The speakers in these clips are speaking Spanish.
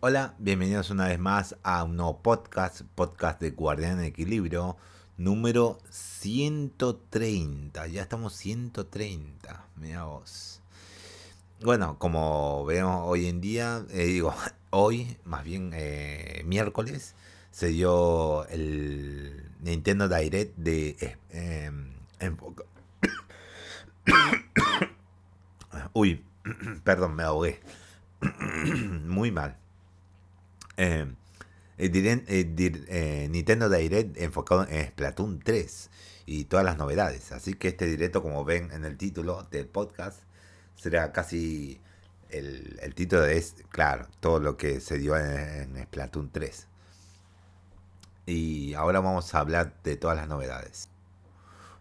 Hola, bienvenidos una vez más a un nuevo podcast, podcast de Guardián de Equilibrio, número 130. Ya estamos 130, mira vos. Bueno, como vemos hoy en día, eh, digo, hoy, más bien eh, miércoles, se dio el Nintendo Direct de eh, em, enfoca- Uy, perdón, me ahogué. Muy mal. Eh, dir- eh, Nintendo Direct enfocado en Splatoon 3 y todas las novedades. Así que este directo, como ven en el título del podcast, será casi el, el título es, claro, todo lo que se dio en, Splatoon 3. Y ahora vamos a hablar de todas las novedades.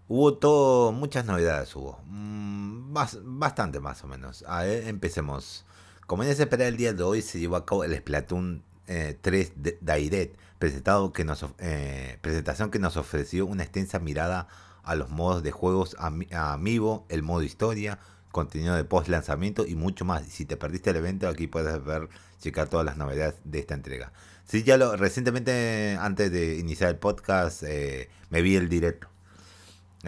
Hubo todo, muchas novedades hubo. Mm, bas- bastante más o menos. A ver, empecemos. Como ya se espera el día de hoy, se llevó a cabo el Splatoon eh, 3 de- Direct, presentado que nos, eh, presentación que nos ofreció una extensa mirada a los modos de juegos ami- Amiibo, el modo historia, contenido de post lanzamiento y mucho más. Si te perdiste el evento, aquí puedes ver, checar todas las novedades de esta entrega. Sí, ya lo recientemente, antes de iniciar el podcast, eh, me vi el directo.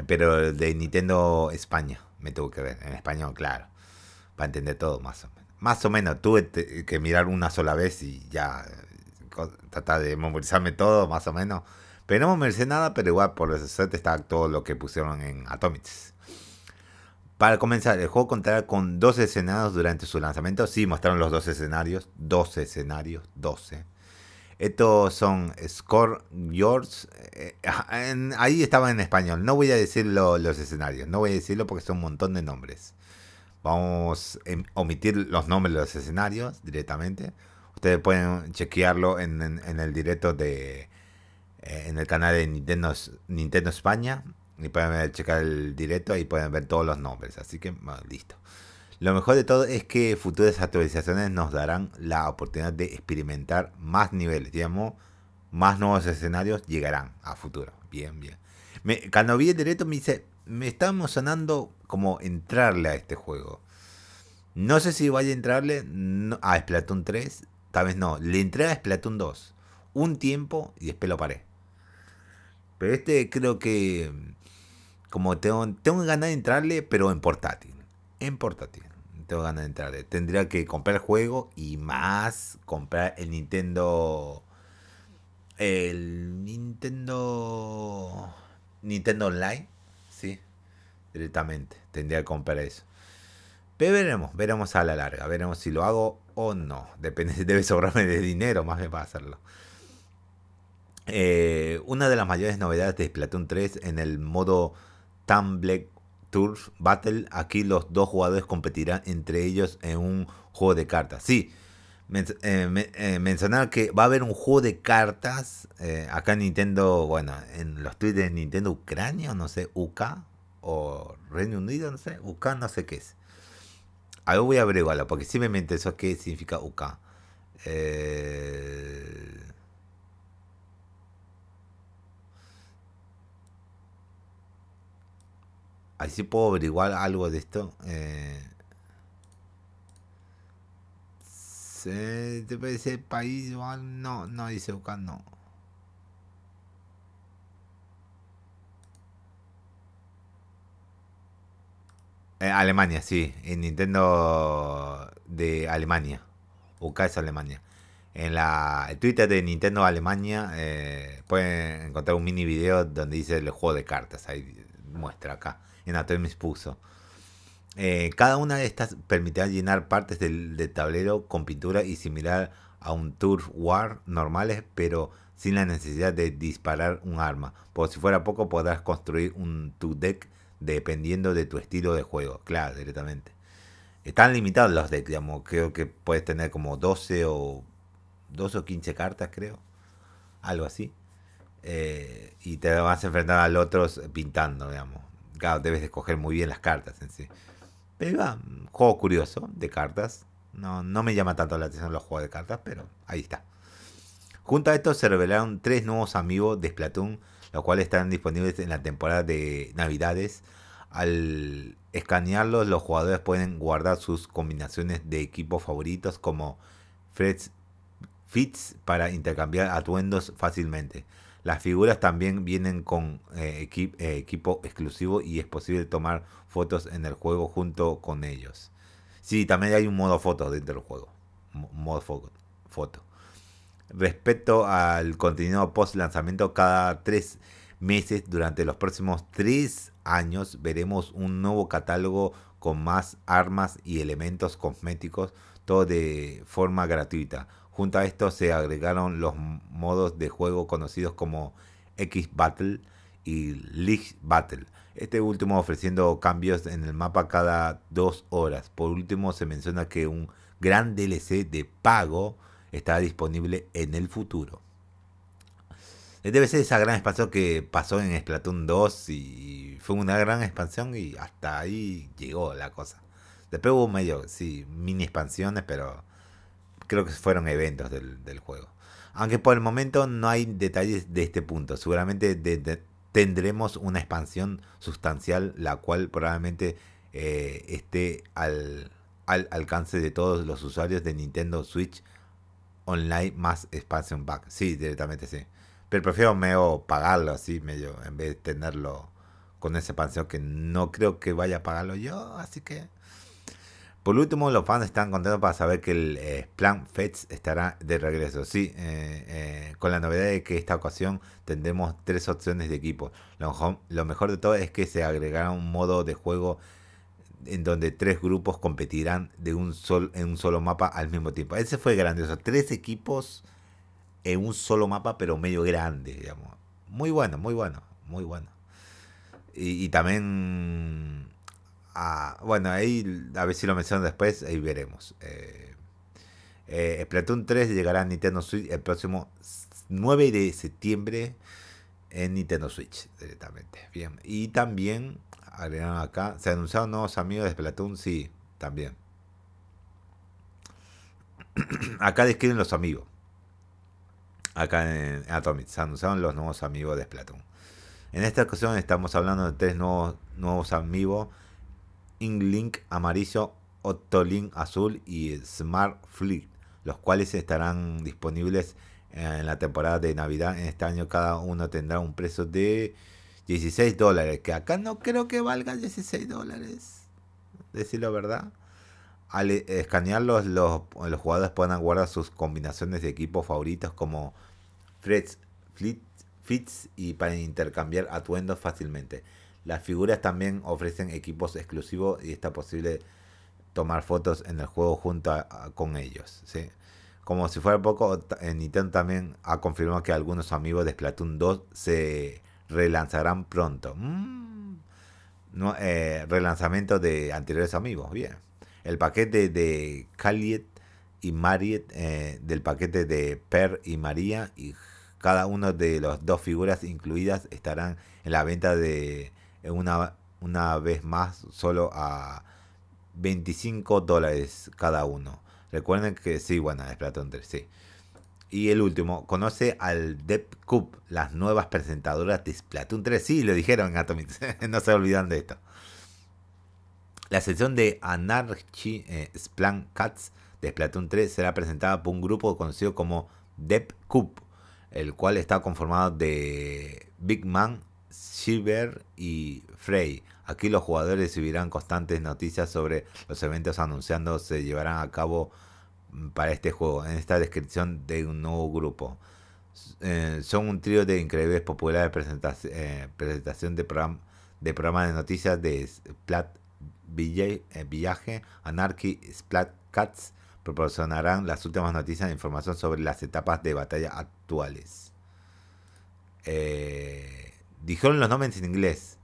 Pero de Nintendo España me tuve que ver, en español, claro. Para entender todo, más o menos. Más o menos, tuve que mirar una sola vez y ya tratar de memorizarme todo, más o menos. Pero no memoricé nada, pero igual por suerte está todo lo que pusieron en Atomics. Para comenzar, el juego contará con 12 escenarios durante su lanzamiento. Sí, mostraron los 12 escenarios. 12 escenarios, 12. Estos son Score Yours. eh, ahí estaba en español. No voy a decir lo- los escenarios. No voy a decirlo porque son un montón de nombres. Vamos a em- omitir los nombres de los escenarios directamente. Ustedes pueden chequearlo en, el directo de. eh, en el canal de Nintendo, Nintendo España. Y pueden checar el directo y pueden ver todos los nombres. Así que, listo. Lo mejor de todo es que futuras actualizaciones nos darán la oportunidad de experimentar más niveles, digamos, más nuevos escenarios llegarán a futuro. Bien, bien. Me- cuando vi el directo me dice, me está emocionando como entrarle a este juego. No sé si vaya a entrarle a Splatoon 3, tal vez no. Le entré a Splatoon 2 un tiempo y después lo paré. Pero este creo que como tengo, tengo ganas de entrarle, pero en portátil. En portátil. Tengo ganas de entrarle. Tendría que comprar el juego y más comprar el Nintendo. El Nintendo. Nintendo Online. Directamente. Tendría que comprar eso. Pero veremos, veremos a la larga. Veremos si lo hago o no. Depende debe sobrarme de dinero más bien para hacerlo. Eh, una de las mayores novedades de Splatoon 3 en el modo Tumblr Tour Battle, aquí los dos jugadores competirán entre ellos en un juego de cartas. Sí, men- eh, eh, mencionar que va a haber un juego de cartas acá en Nintendo, bueno, en los tweets de Nintendo Ucrania, no sé, UK o Reino Unido, no sé, UK no sé qué es. Ahí voy a averiguarlo porque sí me interesó qué significa UK. Eh, Ahí sí puedo averiguar algo de esto. Eh, ¿Te parece país? No, no dice UK, no. Eh, Alemania, sí. En Nintendo de Alemania. UK es Alemania. En la Twitter de Nintendo Alemania eh, pueden encontrar un mini video donde dice el juego de cartas. Ahí muestra acá. En Atomis puso. Eh, cada una de estas permitirá llenar partes del, del tablero con pintura y similar a un Tour War normales, pero sin la necesidad de disparar un arma. Por si fuera poco, podrás construir un tu deck dependiendo de tu estilo de juego. Claro, directamente. Están limitados los decks, digamos. Creo que puedes tener como 12 o 12 o 15 cartas, creo. Algo así. Eh, y te vas a enfrentar al otro pintando, digamos. Claro, debes de escoger muy bien las cartas en sí. Pero va, un juego curioso de cartas. No, no me llama tanto la atención los juegos de cartas, pero ahí está. Junto a esto se revelaron tres nuevos amigos de Splatoon, los cuales estarán disponibles en la temporada de Navidades. Al escanearlos, los jugadores pueden guardar sus combinaciones de equipos favoritos como Fred's fits para intercambiar atuendos fácilmente. Las figuras también vienen con eh, eh, equipo exclusivo y es posible tomar fotos en el juego junto con ellos. Sí, también hay un modo foto dentro del juego. modo foto. Respecto al contenido post lanzamiento, cada tres meses durante los próximos tres años veremos un nuevo catálogo con más armas y elementos cosméticos, todo de forma gratuita. Junto a esto se agregaron los modos de juego conocidos como X Battle y League Battle. Este último ofreciendo cambios en el mapa cada dos horas. Por último se menciona que un gran DLC de pago estará disponible en el futuro. Debe ser esa gran expansión que pasó en Splatoon 2 y fue una gran expansión y hasta ahí llegó la cosa. Después hubo medio, sí, mini expansiones, pero creo que fueron eventos del, juego. Aunque por el momento no hay detalles de este punto. Seguramente tendremos una expansión sustancial, la cual probablemente eh, esté al, al, alcance de todos los usuarios de Nintendo Switch Online más Expansion Pack. Sí, directamente sí. Pero prefiero medio pagarlo así, medio, en vez de tenerlo con esa expansión que no creo que vaya a pagarlo yo. Así que por último, los fans están contentos para saber que el eh, Plan Fets estará de regreso. Sí, eh, eh, con la novedad de que esta ocasión tendremos tres opciones de equipo. Lo, mejor de todo es que se agregará un modo de juego en donde tres grupos competirán de un sol, en un solo mapa al mismo tiempo. Ese fue grandioso. Tres equipos en un solo mapa, pero medio grande, digamos. Muy bueno, muy bueno, muy bueno. y también bueno, ahí a ver si lo menciono después, ahí veremos. Eh, eh, Splatoon 3 llegará a Nintendo Switch el próximo 9 de septiembre en Nintendo Switch directamente. Bien. Y también agregaron acá, se anunciaron nuevos amigos de Splatoon, sí, también. acá describen los amigos. Acá en Atomic se anunciaron los nuevos amigos de Splatoon. En esta ocasión estamos hablando de tres nuevos, nuevos amigos Inglink amarillo, Octolink azul y Smart Fleet, los cuales estarán disponibles en la temporada de Navidad. En este año cada uno tendrá un precio de 16 dólares, que acá no creo que valga 16 dólares, decirlo verdad. Al escanearlos, los, los jugadores pueden guardar sus combinaciones de equipos favoritos como Freds, Fleet, Fits y para intercambiar atuendos fácilmente. Las figuras también ofrecen equipos exclusivos y está posible tomar fotos en el juego junto con ellos. ¿sí? Como si fuera poco, Nintendo también ha confirmado que algunos amigos de Splatoon 2 se relanzarán pronto. Mm, eh, relanzamiento de anteriores amigos, bien. El paquete de Caliet y Mariet, eh, del paquete de Per y María, y cada uno de las dos figuras incluidas estarán en la venta de una, una vez más solo a 25 dólares cada uno. Recuerden que sí, bueno, es Platón 3, sí. Y el último, conoce al Dep Cup, las nuevas presentadoras de Splatoon 3. Sí, lo dijeron en Atomic, no se olvidan de esto. La sesión de Anarchy eh, Cats de Splatoon 3 será presentada por un grupo conocido como Dep Cup, el cual está conformado de Big Man, Shiver y Frey. Aquí los jugadores recibirán constantes noticias sobre los eventos anunciando se llevarán a cabo para este juego. En esta descripción de un nuevo grupo. Eh, son un trío de increíbles populares presentación, eh, presentación de, programa, de programas de noticias de Splat eh, Villaje, Anarchy, Splat Cats proporcionarán las últimas noticias e información sobre las etapas de batalla actuales. Dijeron los nombres en inglés.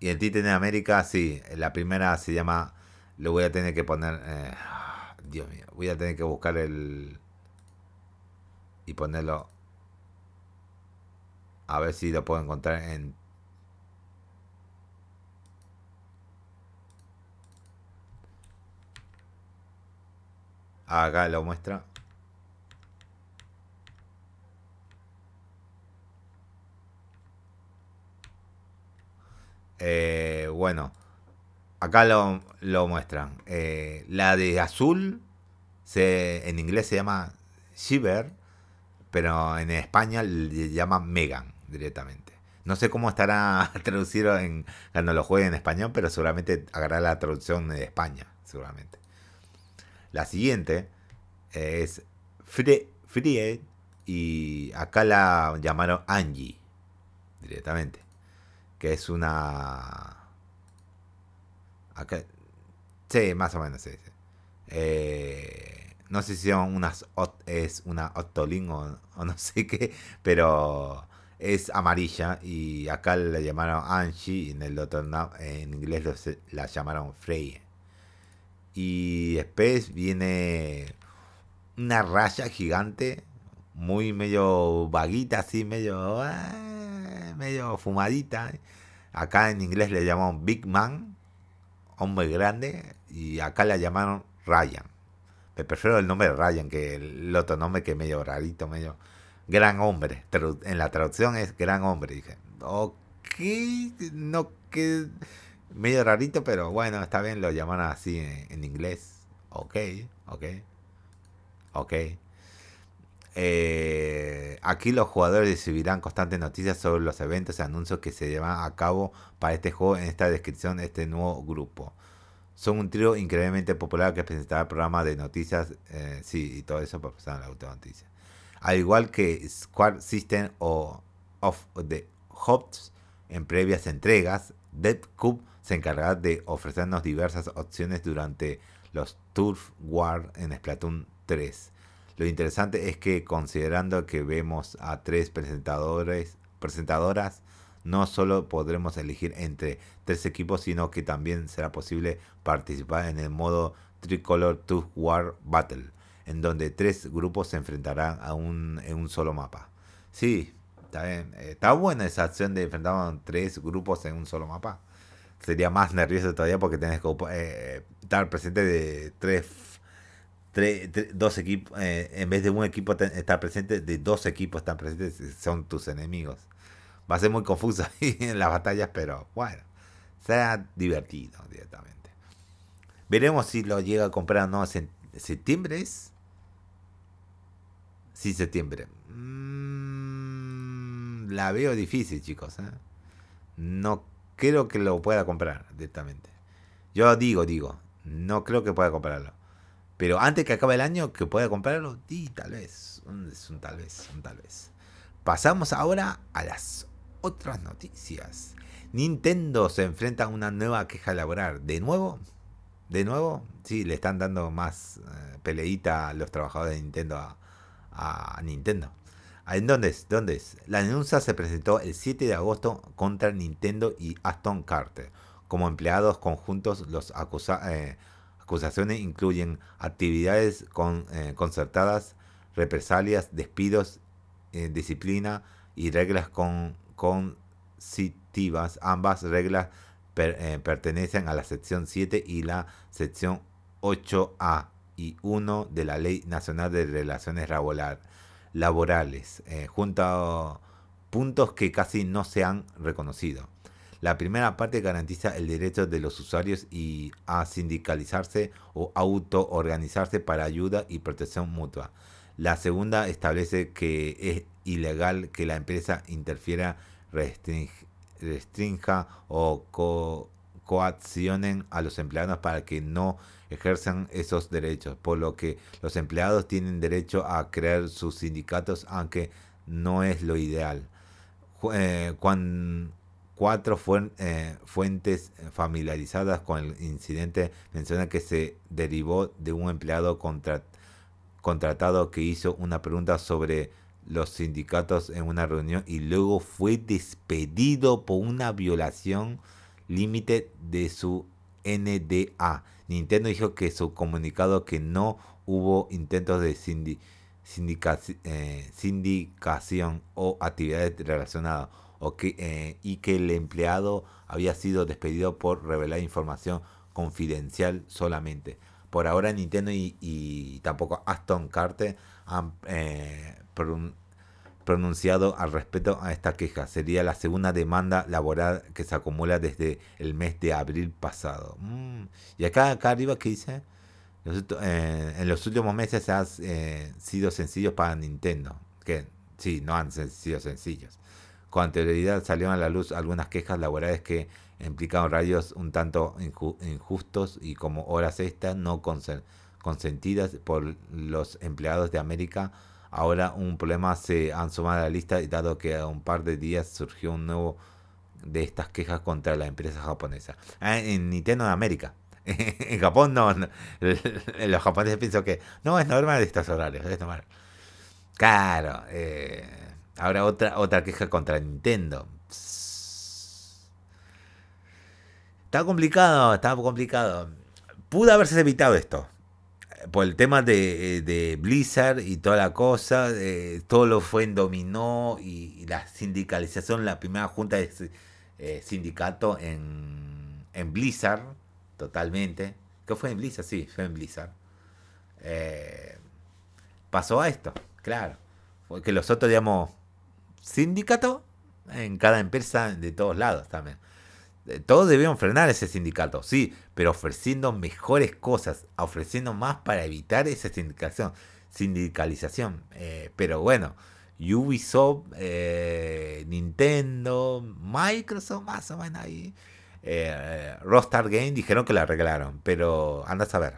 Y el título en América, sí. La primera se llama. Lo voy a tener que poner. Eh, Dios mío. Voy a tener que buscar el. Y ponerlo. A ver si lo puedo encontrar en. Acá lo muestra. Eh, bueno, acá lo, muestran. Eh, la de azul Se, en inglés se llama Shiver, pero en España le llaman Megan directamente. No sé cómo estará traducido en, cuando lo juegue en español, pero seguramente agarrará la traducción de España, seguramente. La siguiente es Fried y acá la llamaron Angie directamente, que es una... Acá... Sí, más o menos, sí. Eh, no sé si son unas, es una o, no sé qué, pero es amarilla y acá la llamaron Angie y en el otro en inglés la llamaron Frey. Y después viene una raya gigante, muy medio vaguita, así, medio, eh, medio fumadita. Acá en inglés le llamaron Big Man, hombre grande, y acá la llamaron Ryan. Me prefiero el nombre Ryan que el otro nombre que es medio rarito, medio gran hombre. En la traducción es gran hombre. Dije, ok, no que medio rarito, pero bueno, está bien, lo llaman así en, inglés. Ok, ok, ok. Eh, aquí los jugadores recibirán constantes noticias sobre los eventos y anuncios que se llevan a cabo para este juego en esta descripción de este nuevo grupo. Son un trío increíblemente popular que presentará programas de noticias, eh, sí, y todo eso para pasar la última noticia. Al igual que Square System o of the Hops en previas entregas, Dead Cube se encargará de ofrecernos diversas opciones durante los Turf War en Splatoon 3. Lo interesante es que considerando que vemos a tres presentadores, presentadoras, no solo podremos elegir entre tres equipos, sino que también será posible participar en el modo Tricolor Turf War Battle, en donde tres grupos se enfrentarán a un, en un solo mapa. Sí, está bien. Está buena esa acción de enfrentar a tres grupos en un solo mapa. Sería más nervioso todavía porque tienes que eh, estar presente de tres, dos equipos. Eh, en vez de un equipo estar presente, de dos equipos están presentes, son tus enemigos. Va a ser muy confuso en las batallas, pero bueno, será divertido directamente. Veremos si lo llega a comprar o no. ¿Septiembre es? Sí, septiembre. Mm, la veo difícil, chicos. ¿eh? No creo que lo pueda comprar directamente. Yo digo, digo, no creo que pueda comprarlo. Pero antes que acabe el año, que pueda comprarlo, y tal vez. Un tal vez, un tal vez. Pasamos ahora a las otras noticias. Nintendo se enfrenta a una nueva queja laboral. ¿De nuevo? ¿De nuevo? Sí, le están dando más eh, peleita a los trabajadores de Nintendo a, a Nintendo. ¿En dónde es? ¿Dónde es? La denuncia se presentó el 7 de agosto contra Nintendo y Aston Carter. Como empleados conjuntos, las eh, acusaciones incluyen actividades eh, concertadas, represalias, despidos, eh, disciplina y reglas con, consitivas. Ambas reglas pertenecen a la sección 7 y la sección 8A y 1 de la Ley Nacional de Relaciones Laborales, eh, junto a puntos que casi no se han reconocido. La primera parte garantiza el derecho de los usuarios y a sindicalizarse o autoorganizarse para ayuda y protección mutua. La segunda establece que es ilegal que la empresa interfiera, restrinja o coaccionen a los empleados para que no ejerzan esos derechos, por lo que los empleados tienen derecho a crear sus sindicatos, aunque no es lo ideal. Eh, cuatro eh, fuentes familiarizadas con el incidente mencionan que se derivó de un empleado contratado que hizo una pregunta sobre los sindicatos en una reunión y luego fue despedido por una violación límite de su NDA. Nintendo dijo que su comunicado que no hubo intentos de eh, sindicación o actividades relacionadas o que, eh, y que el empleado había sido despedido por revelar información confidencial solamente. Por ahora Nintendo y, tampoco Aston Carter han eh, pronunciado al respecto a esta queja. Sería la segunda demanda laboral que se acumula desde el mes de abril pasado. Mm. Y acá, acá arriba, ¿qué dice? Eh, en los últimos meses han eh, sido sencillos para Nintendo. Que sí, no han sido sencillos. Con anterioridad salieron a la luz algunas quejas laborales que implicaban radios un tanto injustos y como horas extras no consentidas por los empleados de América. Ahora un problema se han sumado a la lista dado que a un par de días surgió un nuevo de estas quejas contra la empresa japonesa. Ah, en Nintendo de América. en Japón no, Los japoneses piensan que no es normal estos horarios, es normal. Claro. Eh, ahora otra, otra queja contra Nintendo. Estaba complicado, estaba complicado. Pudo haberse evitado esto. Por el tema de, de Blizzard y toda la cosa, eh, todo lo fue en dominó y, la sindicalización, la primera junta de eh, sindicato en, en Blizzard totalmente. ¿Qué fue en Blizzard? Sí, fue en Blizzard. Eh, pasó a esto, claro. Porque los otros, digamos, sindicato en cada empresa de todos lados también. Eh, todos debieron frenar ese sindicato, sí, pero ofreciendo mejores cosas, ofreciendo más para evitar esa sindicalización. sindicalización. Eh, pero bueno, Ubisoft, Nintendo, Microsoft, más o menos ahí eh, Rockstar Game dijeron que la arreglaron, pero anda a saber.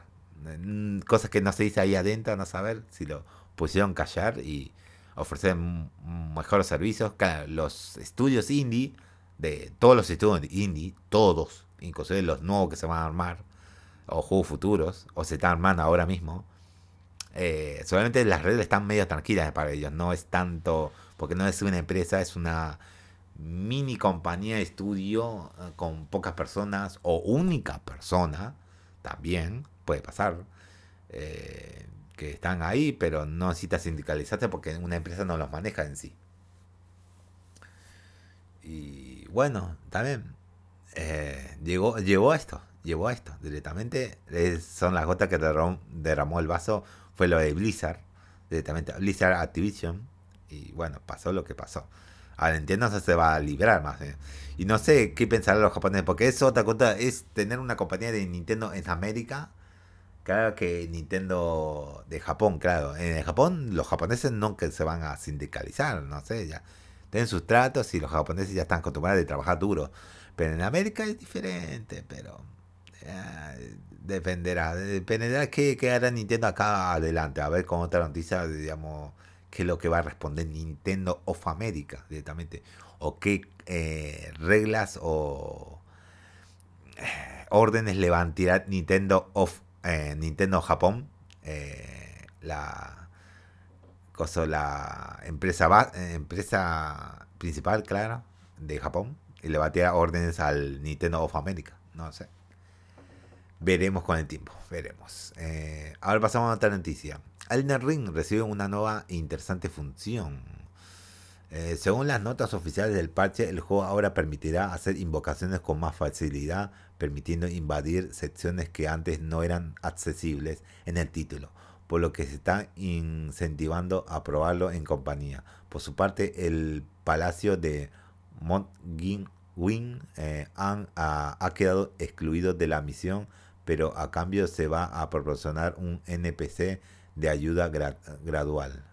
Mm, cosas que no se dice ahí adentro, anda a saber si lo pusieron callar y ofrecer mejores servicios. Los estudios indie, de todos los estudios indie, todos, inclusive los nuevos que se van a armar, o juegos futuros, o se están armando ahora mismo, eh, solamente las redes están medio tranquilas para ellos, no es tanto, porque no es una empresa, es una mini compañía de estudio eh, con pocas personas o única persona, también puede pasar, eh, que están ahí, pero no necesita sindicalizarse porque una empresa no los maneja en sí. Y bueno, también eh, llegó, llegó a esto, llegó a esto directamente. son las gotas que derramó, el vaso, fue lo de Blizzard, directamente Blizzard Activision. Y bueno, pasó lo que pasó a Nintendo se va a librar más. Y no sé qué pensarán los japoneses, porque es otra cosa, es tener una compañía de Nintendo en América, que Nintendo de Japón, claro. En Japón los japoneses que se van a sindicalizar, no sé, ya. Tienen sus tratos y los japoneses ya están acostumbrados a trabajar duro. Pero en América es diferente, pero... Eh, dependerá, dependerá qué, hará Nintendo acá adelante. A ver con otra noticia, digamos qué es lo que va a responder Nintendo of America directamente, o qué eh, reglas o eh, órdenes le van a tirar Nintendo of eh, Nintendo Japón, la cosa, la empresa empresa principal, claro, de Japón, y le va a tirar órdenes al Nintendo of America, no sé. Veremos con el tiempo, veremos. ahora pasamos a otra noticia. Elden Ring recibe una nueva e interesante función. Eh, según las notas oficiales del parche, el juego ahora permitirá hacer invocaciones con más facilidad, permitiendo invadir secciones que antes no eran accesibles en el título, por lo que se está incentivando a probarlo en compañía. Por su parte, el Palacio de Montgin eh, ha quedado excluido de la misión, pero a cambio se va a proporcionar un NPC de ayuda gradual.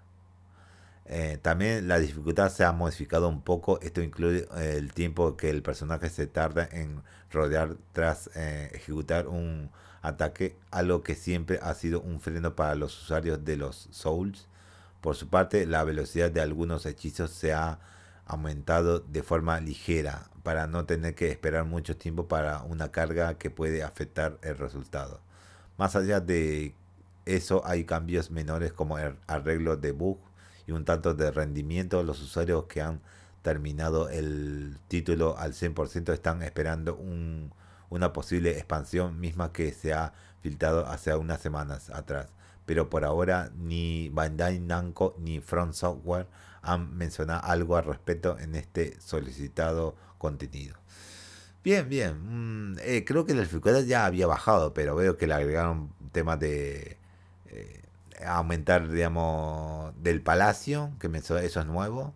Eh, también la dificultad se ha modificado un poco. Esto incluye eh, el tiempo que el personaje se tarda en rodear tras eh, ejecutar un ataque, algo que siempre ha sido un freno para los usuarios de los Souls. Por su parte, la velocidad de algunos hechizos se ha aumentado de forma ligera para no tener que esperar mucho tiempo para una carga que puede afectar el resultado. Más allá de eso hay cambios menores como el arreglo de bug y un tanto de rendimiento. Los usuarios que han terminado el título al 100% están esperando una posible expansión misma que se ha filtrado hace unas semanas atrás. Pero por ahora ni Bandai Namco ni Front Software han mencionado algo al respecto en este solicitado contenido. Bien, bien. Mm, eh, creo que la dificultad ya había bajado, pero veo que le agregaron temas de eh, aumentar, digamos, del palacio, que eso es nuevo.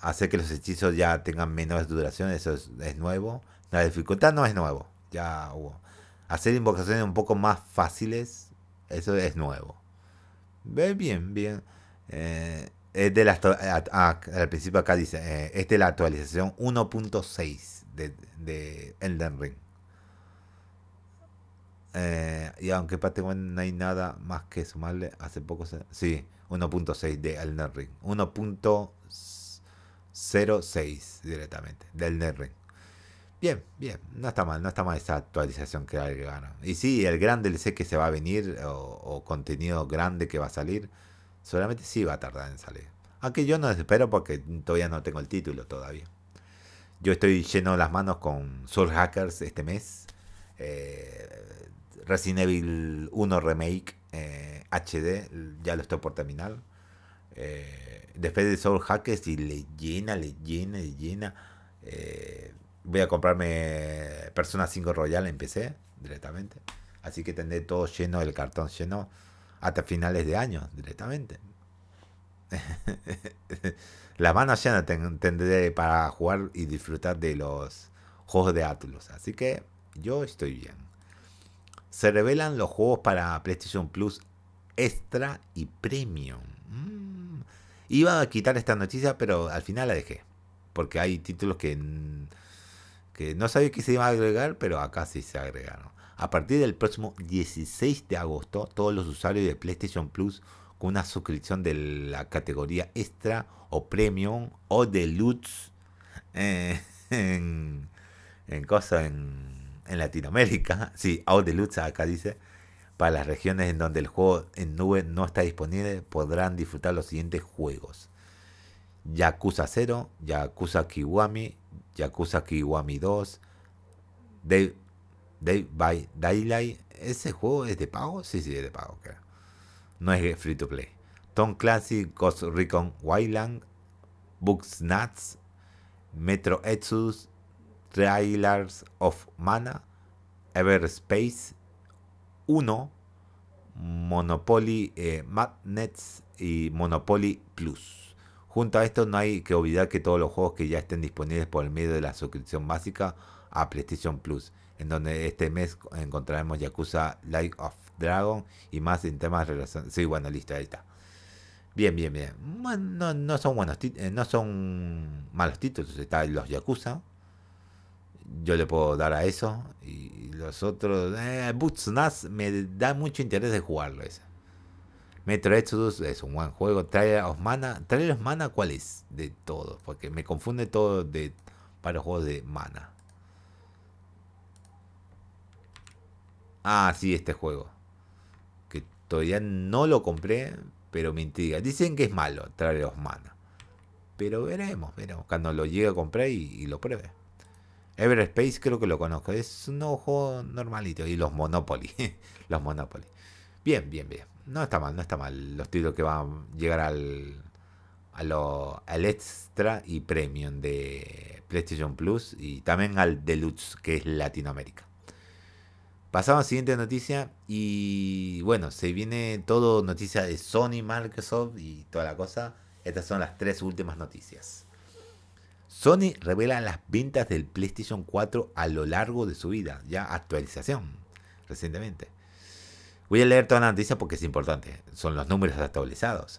Hacer que los hechizos ya tengan menos duración, eso es, nuevo. La dificultad no es nuevo, ya hubo. hacer invocaciones un poco más fáciles, eso es nuevo. Bien, bien. Eh, es de la, ah, al principio acá dice, eh, es de la actualización 1.6 de, de Elden Ring. Eh, y aunque para no hay nada más que sumarle, hace poco se, sí, 1.6 de Elden Ring. 1.06 directamente del Elden Ring. Bien, bien, no está mal, no está mal esa actualización que agregaron. Y sí, el gran DLC que se va a venir, o, contenido grande que va a salir, solamente sí va a tardar en salir. Aunque yo no espero porque todavía no tengo el título todavía. Yo estoy lleno las manos con Soul Hackers este mes. Eh, Resident Evil 1 Remake HD, eh, ya lo estoy por terminar. Eh, después de Soul Hackers y le llena, le llena, le llena. Eh, voy a comprarme Persona 5 Royal en PC directamente. Así que tendré todo lleno, el cartón lleno hasta finales de año directamente. Las manos ya no tendré para jugar y disfrutar de los juegos de Atlus. Así que yo estoy bien. Se revelan los juegos para PlayStation Plus Extra y Premium. Mm. Iba a quitar esta noticia, pero al final la dejé. Porque hay títulos que, que no sabía que se iban a agregar, pero acá sí se agregaron. A partir del próximo 16 de agosto, todos los usuarios de PlayStation Plus con una suscripción de la categoría extra o premium o deluxe eh, en, en cosa en, en, Latinoamérica, sí, o deluxe acá dice, para las regiones en donde el juego en nube no está disponible podrán disfrutar los siguientes juegos. Yakuza 0, Yakuza Kiwami, Yakuza Kiwami 2, Day, Day by Daylight. ¿Ese juego es de pago? Sí, sí, es de pago, creo no es free to play. Tom Classic, Ghost Recon Wildland, Books Nuts, Metro Exodus, Trailers of Mana, Everspace 1, Monopoly eh, Magnets y Monopoly Plus. Junto a esto no hay que olvidar que todos los juegos que ya estén disponibles por el medio de la suscripción básica a PlayStation Plus, en donde este mes encontraremos Yakuza Light of Dragon y más en temas relación. Sí, bueno, listo, ahí está. Bien, bien, bien. no, no, son buenos eh, no son malos títulos. Está los Yakuza. Yo le puedo dar a eso. Y los otros. Eh, Boots Nas me da mucho interés de jugarlo ese. Metro Exodus es un buen juego. Trailer of Mana. Trailer of Mana, ¿cuál es? De todo. Porque me confunde todo de para los juegos de Mana. Ah, sí, este juego. Todavía no lo compré, pero me intriga. Dicen que es malo traer Mana. Pero veremos, veremos. Cuando lo llegue a comprar y, lo pruebe. Everspace creo que lo conozco. Es un juego normalito. Y los Monopoly. los Monopoly. Bien, bien, bien. No está mal, no está mal. Los títulos que van a llegar al, a lo, al extra y premium de PlayStation Plus. Y también al Deluxe, que es Latinoamérica. Pasamos a la siguiente noticia y bueno, se viene todo noticia de Sony, Microsoft y toda la cosa. Estas son las tres últimas noticias. Sony revela las ventas del PlayStation 4 a lo largo de su vida, ya actualización recientemente. Voy a leer toda la noticia porque es importante, son los números actualizados.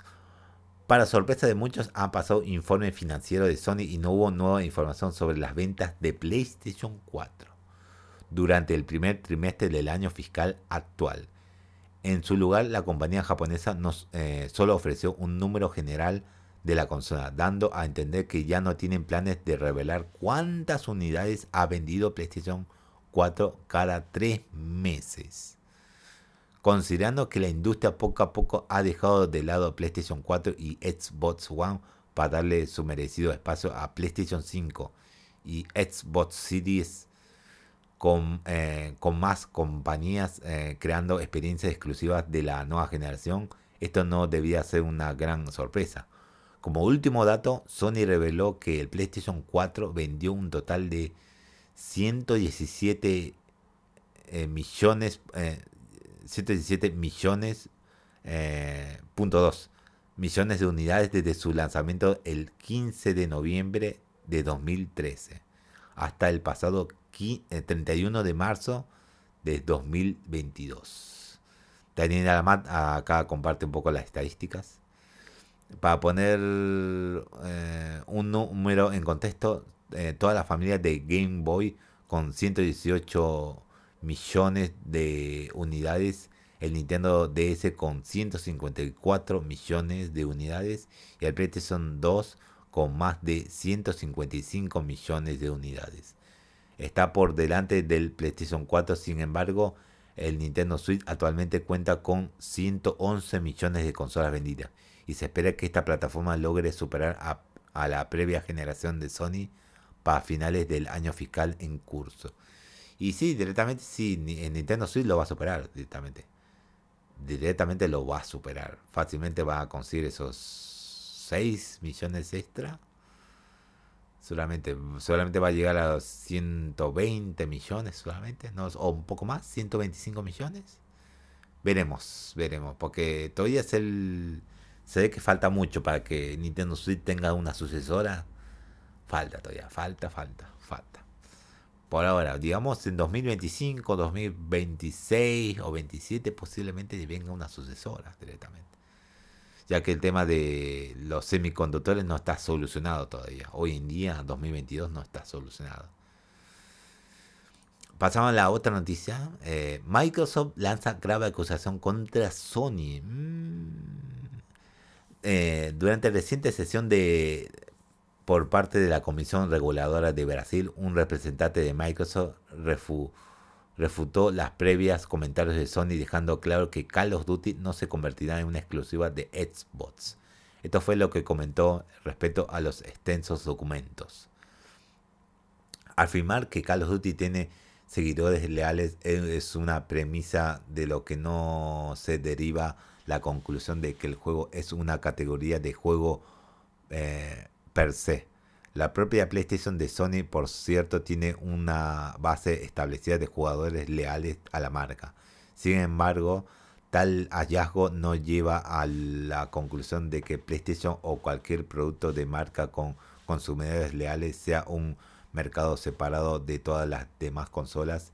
Para sorpresa de muchos, han pasado informe financiero de Sony y no hubo nueva información sobre las ventas de PlayStation 4 durante el primer trimestre del año fiscal actual. En su lugar, la compañía japonesa nos, eh, solo ofreció un número general de la consola, dando a entender que ya no tienen planes de revelar cuántas unidades ha vendido PlayStation 4 cada tres meses. Considerando que la industria poco a poco ha dejado de lado PlayStation 4 y Xbox One para darle su merecido espacio a PlayStation 5 y Xbox Series con, eh, con más compañías eh, creando experiencias exclusivas de la nueva generación, esto no debía ser una gran sorpresa. Como último dato, Sony reveló que el PlayStation 4 vendió un total de 117 eh, millones, 117 millones, punto 2 millones de unidades desde su lanzamiento el 15 de noviembre de 2013 hasta el pasado 31 eh, de marzo de 2022. Daniel Alamat acá comparte un poco las estadísticas. Para poner eh, un número en contexto, eh, toda la familia de Game Boy con 118 millones de unidades, el Nintendo DS con 154 millones de unidades y el PlayStation 2 con más de 155 millones de unidades. Está por delante del PlayStation 4, sin embargo, el Nintendo Switch actualmente cuenta con 111 millones de consolas vendidas y se espera que esta plataforma logre superar a, a la previa generación de Sony para finales del año fiscal en curso. Y sí, directamente sí, en Nintendo Switch lo va a superar directamente. Directamente lo va a superar. Fácilmente va a conseguir esos 6 millones extra. Solamente, solamente va a llegar a 120 millones solamente, ¿no? o un poco más, 125 millones. Veremos, veremos, porque todavía es el... Se ve que falta mucho para que Nintendo Switch tenga una sucesora Falta todavía, falta, falta, falta. Por ahora, digamos en 2025, 2026 o 27 posiblemente venga una sucesora directamente. Ya que el tema de los semiconductores no está solucionado todavía. Hoy en día, 2022, no está solucionado. Pasamos a la otra noticia. Eh, Microsoft lanza grave acusación contra Sony. Mm. Eh, durante la reciente sesión de por parte de la Comisión Reguladora de Brasil, un representante de Microsoft refutó las previas comentarios de Sony dejando claro que Call of Duty no se convertirá en una exclusiva de Xbox. Esto fue lo que comentó respecto a los extensos documentos. Afirmar que Call of Duty tiene seguidores leales es una premisa de lo que no se deriva la conclusión de que el juego es una categoría de juego eh, per se. La propia PlayStation de Sony, por cierto, tiene una base establecida de jugadores leales a la marca. Sin embargo, tal hallazgo no lleva a la conclusión de que PlayStation o cualquier producto de marca con consumidores leales sea un mercado separado de todas las demás consolas.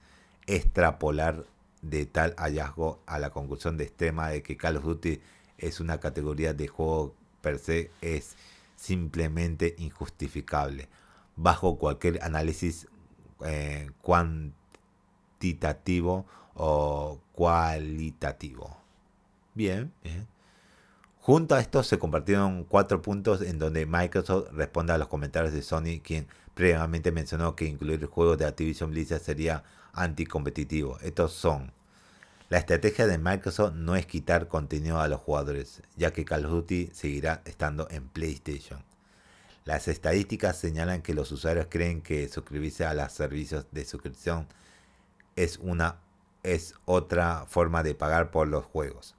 Extrapolar de tal hallazgo a la conclusión de extrema de que Call of Duty es una categoría de juego per se es simplemente injustificable, bajo cualquier análisis eh, cuantitativo o cualitativo. Bien, bien. Junto a esto se compartieron cuatro puntos en donde Microsoft responde a los comentarios de Sony, quien previamente mencionó que incluir juegos de Activision Blizzard sería anticompetitivo. Estos son la estrategia de Microsoft no es quitar contenido a los jugadores, ya que Call of Duty seguirá estando en PlayStation. Las estadísticas señalan que los usuarios creen que suscribirse a los servicios de suscripción es una es otra forma de pagar por los juegos.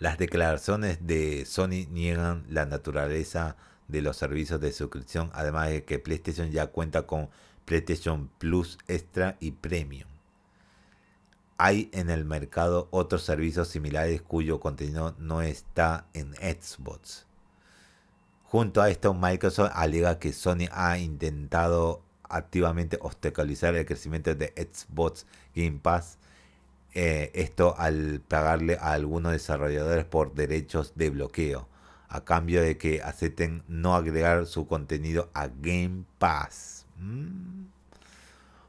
Las declaraciones de Sony niegan la naturaleza de los servicios de suscripción, además de que PlayStation ya cuenta con PlayStation Plus Extra y Premium hay en el mercado otros servicios similares cuyo contenido no está en Xbox. Junto a esto, Microsoft alega que Sony ha intentado activamente obstaculizar el crecimiento de Xbox Game Pass. Eh, esto al pagarle a algunos desarrolladores por derechos de bloqueo, a cambio de que acepten no agregar su contenido a Game Pass. Mm.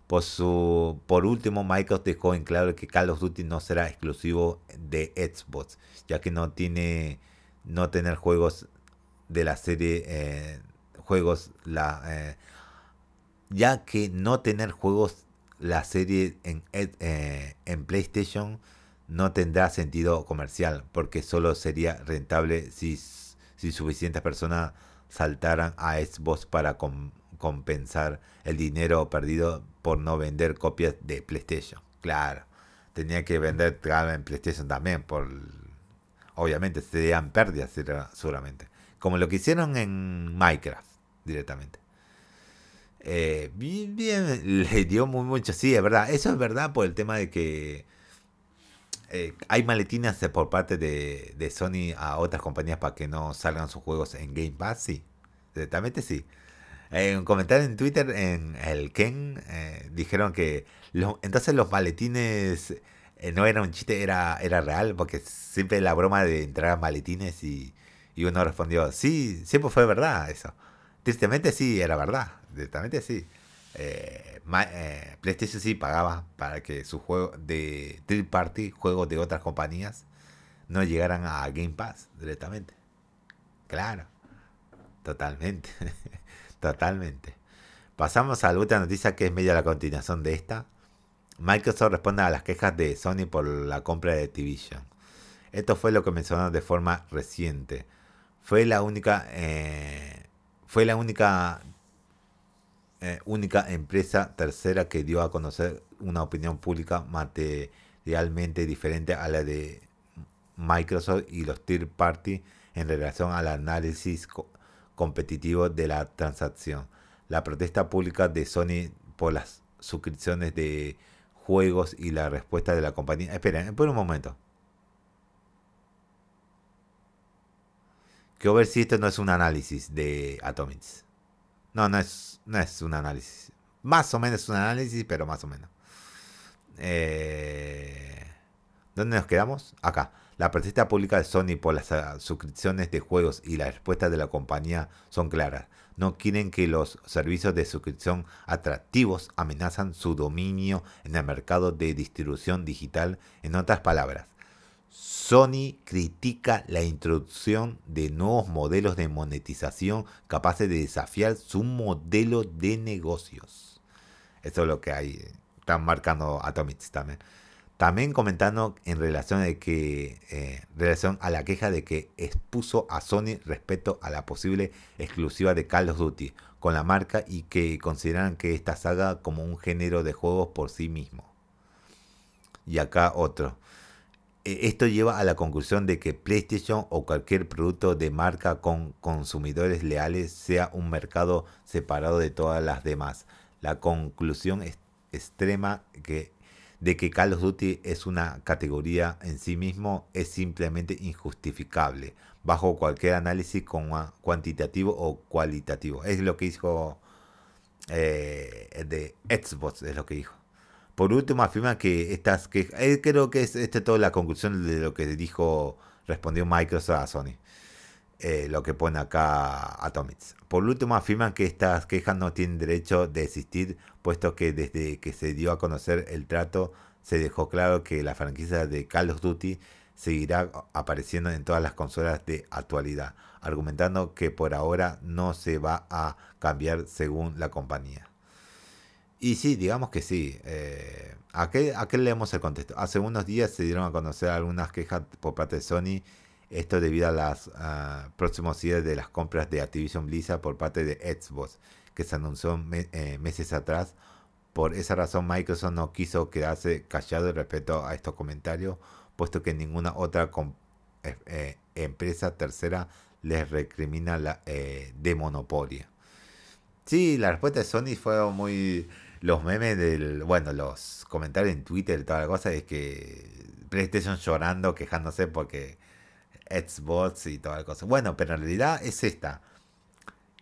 Por, su, por último, Microsoft dejó en claro que Call of Duty no será exclusivo de Xbox, ya que no tiene no tener juegos de la serie eh, juegos la eh, ya que no tener juegos la serie en, eh, en PlayStation no tendrá sentido comercial porque solo sería rentable si, si suficientes personas saltaran a Xbox para compensar el dinero perdido por no vender copias de PlayStation. Claro, tenía que vender en PlayStation también, por obviamente serían pérdidas seguramente. Como lo que hicieron en Minecraft directamente. Eh, bien, le dio muy mucho, sí, es verdad. Eso es verdad por el tema de que eh, hay maletinas por parte de, de, Sony a otras compañías para que no salgan sus juegos en Game Pass, sí. Directamente sí. En un comentario en Twitter, en el Ken, eh, dijeron que entonces los maletines eh, no era un chiste, era, era real, porque siempre la broma de entrar maletines y, y uno respondió, sí, siempre fue verdad eso. Tristemente sí, era verdad, directamente sí. Eh, eh, PlayStation sí pagaba para que sus juegos de third party, juegos de otras compañías, no llegaran a Game Pass directamente. Claro, totalmente, totalmente. Pasamos a la última noticia que es media la continuación de esta. Microsoft responde a las quejas de Sony por la compra de Activision. Esto fue lo que mencionaron de forma reciente. Fue la única, eh, fue la única eh, única empresa tercera que dio a conocer una opinión pública materialmente diferente a la de Microsoft y los third party en relación al análisis competitivo de la transacción. La protesta pública de Sony por las suscripciones de juegos y la respuesta de la compañía. Esperen, por un momento. Quiero ver si esto no es un análisis de Atomics. No, no es, no es un análisis. Más o menos un análisis, pero más o menos. Eh, ¿Dónde nos quedamos? Acá. La protesta pública de Sony por las ah, suscripciones de juegos y la respuesta de la compañía son claras. No quieren que los servicios de suscripción atractivos amenazan su dominio en el mercado de distribución digital. En otras palabras, Sony critica la introducción de nuevos modelos de monetización capaces de desafiar su modelo de negocios. Eso es lo que hay. Están marcando Atomics también. También comentando en relación, de que, eh, relación a la queja de que expuso a Sony respecto a la posible exclusiva de Call of Duty con la marca y que consideran que esta saga como un género de juegos por sí mismo. Y acá otro. Eh, esto lleva a la conclusión de que PlayStation o cualquier producto de marca con consumidores leales sea un mercado separado de todas las demás. La conclusión extrema que, de que Call of Duty es una categoría en sí mismo es simplemente injustificable bajo cualquier análisis cuantitativo o cualitativo. Es lo que dijo eh, de Xbox, es lo que dijo. Por último, afirma que estas que eh, creo que es esta toda la conclusión de lo que dijo, respondió Microsoft a Sony. Eh, lo que pone acá Atomics. Por último, afirman que estas quejas no tienen derecho de existir, puesto que desde que se dio a conocer el trato, se dejó claro que la franquicia de Call of Duty seguirá apareciendo en todas las consolas de actualidad, argumentando que por ahora no se va a cambiar según la compañía. Y sí, digamos que sí. Eh, ¿a, qué, leemos el contexto? Hace unos días se dieron a conocer algunas quejas por parte de Sony. Esto debido a los ah, próximos días de las compras de Activision Blizzard por parte de Xbox, que se anunció eh, meses atrás. Por esa razón Microsoft no quiso quedarse callado respecto a estos comentarios, puesto que ninguna otra eh, empresa tercera les recrimina la de monopolio. Sí, la respuesta de Sony fue muy los memes del, bueno, los comentarios en Twitter y toda la cosa es que PlayStation llorando, quejándose porque Xbox y toda la cosa. Bueno, pero en realidad es esta,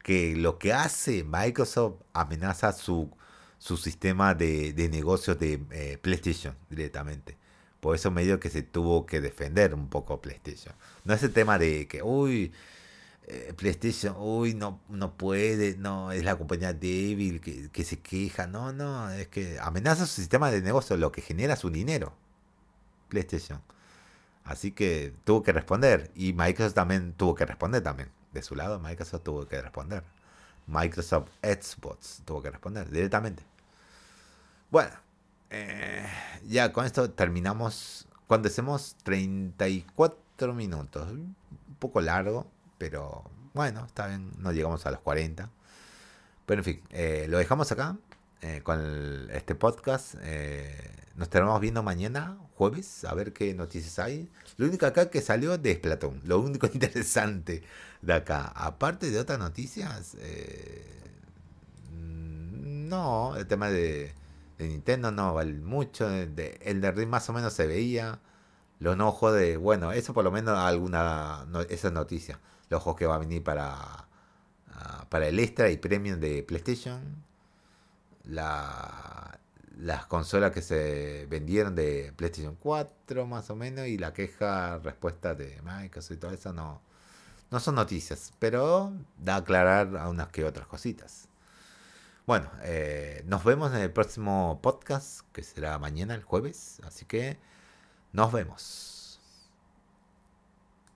que lo que hace Microsoft amenaza su, su sistema de, de negocios de eh, PlayStation directamente. Por eso medio que se tuvo que defender un poco PlayStation. No es el tema de que, uy, eh, PlayStation, uy, no, no puede, no, es la compañía débil que, se queja, no, no, es que amenaza su sistema de negocio, lo que genera su dinero, PlayStation. Así que tuvo que responder y Microsoft también tuvo que responder también. De su lado, Microsoft tuvo que responder. Microsoft Xbox tuvo que responder directamente. Bueno, eh, ya con esto terminamos. Cuando hacemos 34 minutos, un poco largo, pero bueno, está bien, no llegamos a los 40. Pero en fin, eh, lo dejamos acá eh, con este podcast. Eh, nos estaremos viendo mañana, jueves, a ver qué noticias hay. Lo único acá que salió de Splatoon, lo único interesante de acá. Aparte de otras noticias, no, el tema de, Nintendo no vale mucho. el de Ring más o menos se veía. Los enojos de, bueno, eso por lo menos alguna, esa noticia los juegos que va a venir para ah, para el extra y premium de PlayStation. La, las consolas que se vendieron de PlayStation 4 más o menos y la queja, respuesta de Microsoft y todo eso no, no son noticias, pero da a aclarar a unas que otras cositas. Bueno, eh, nos vemos en el próximo podcast, que será mañana, el jueves. Así que nos vemos.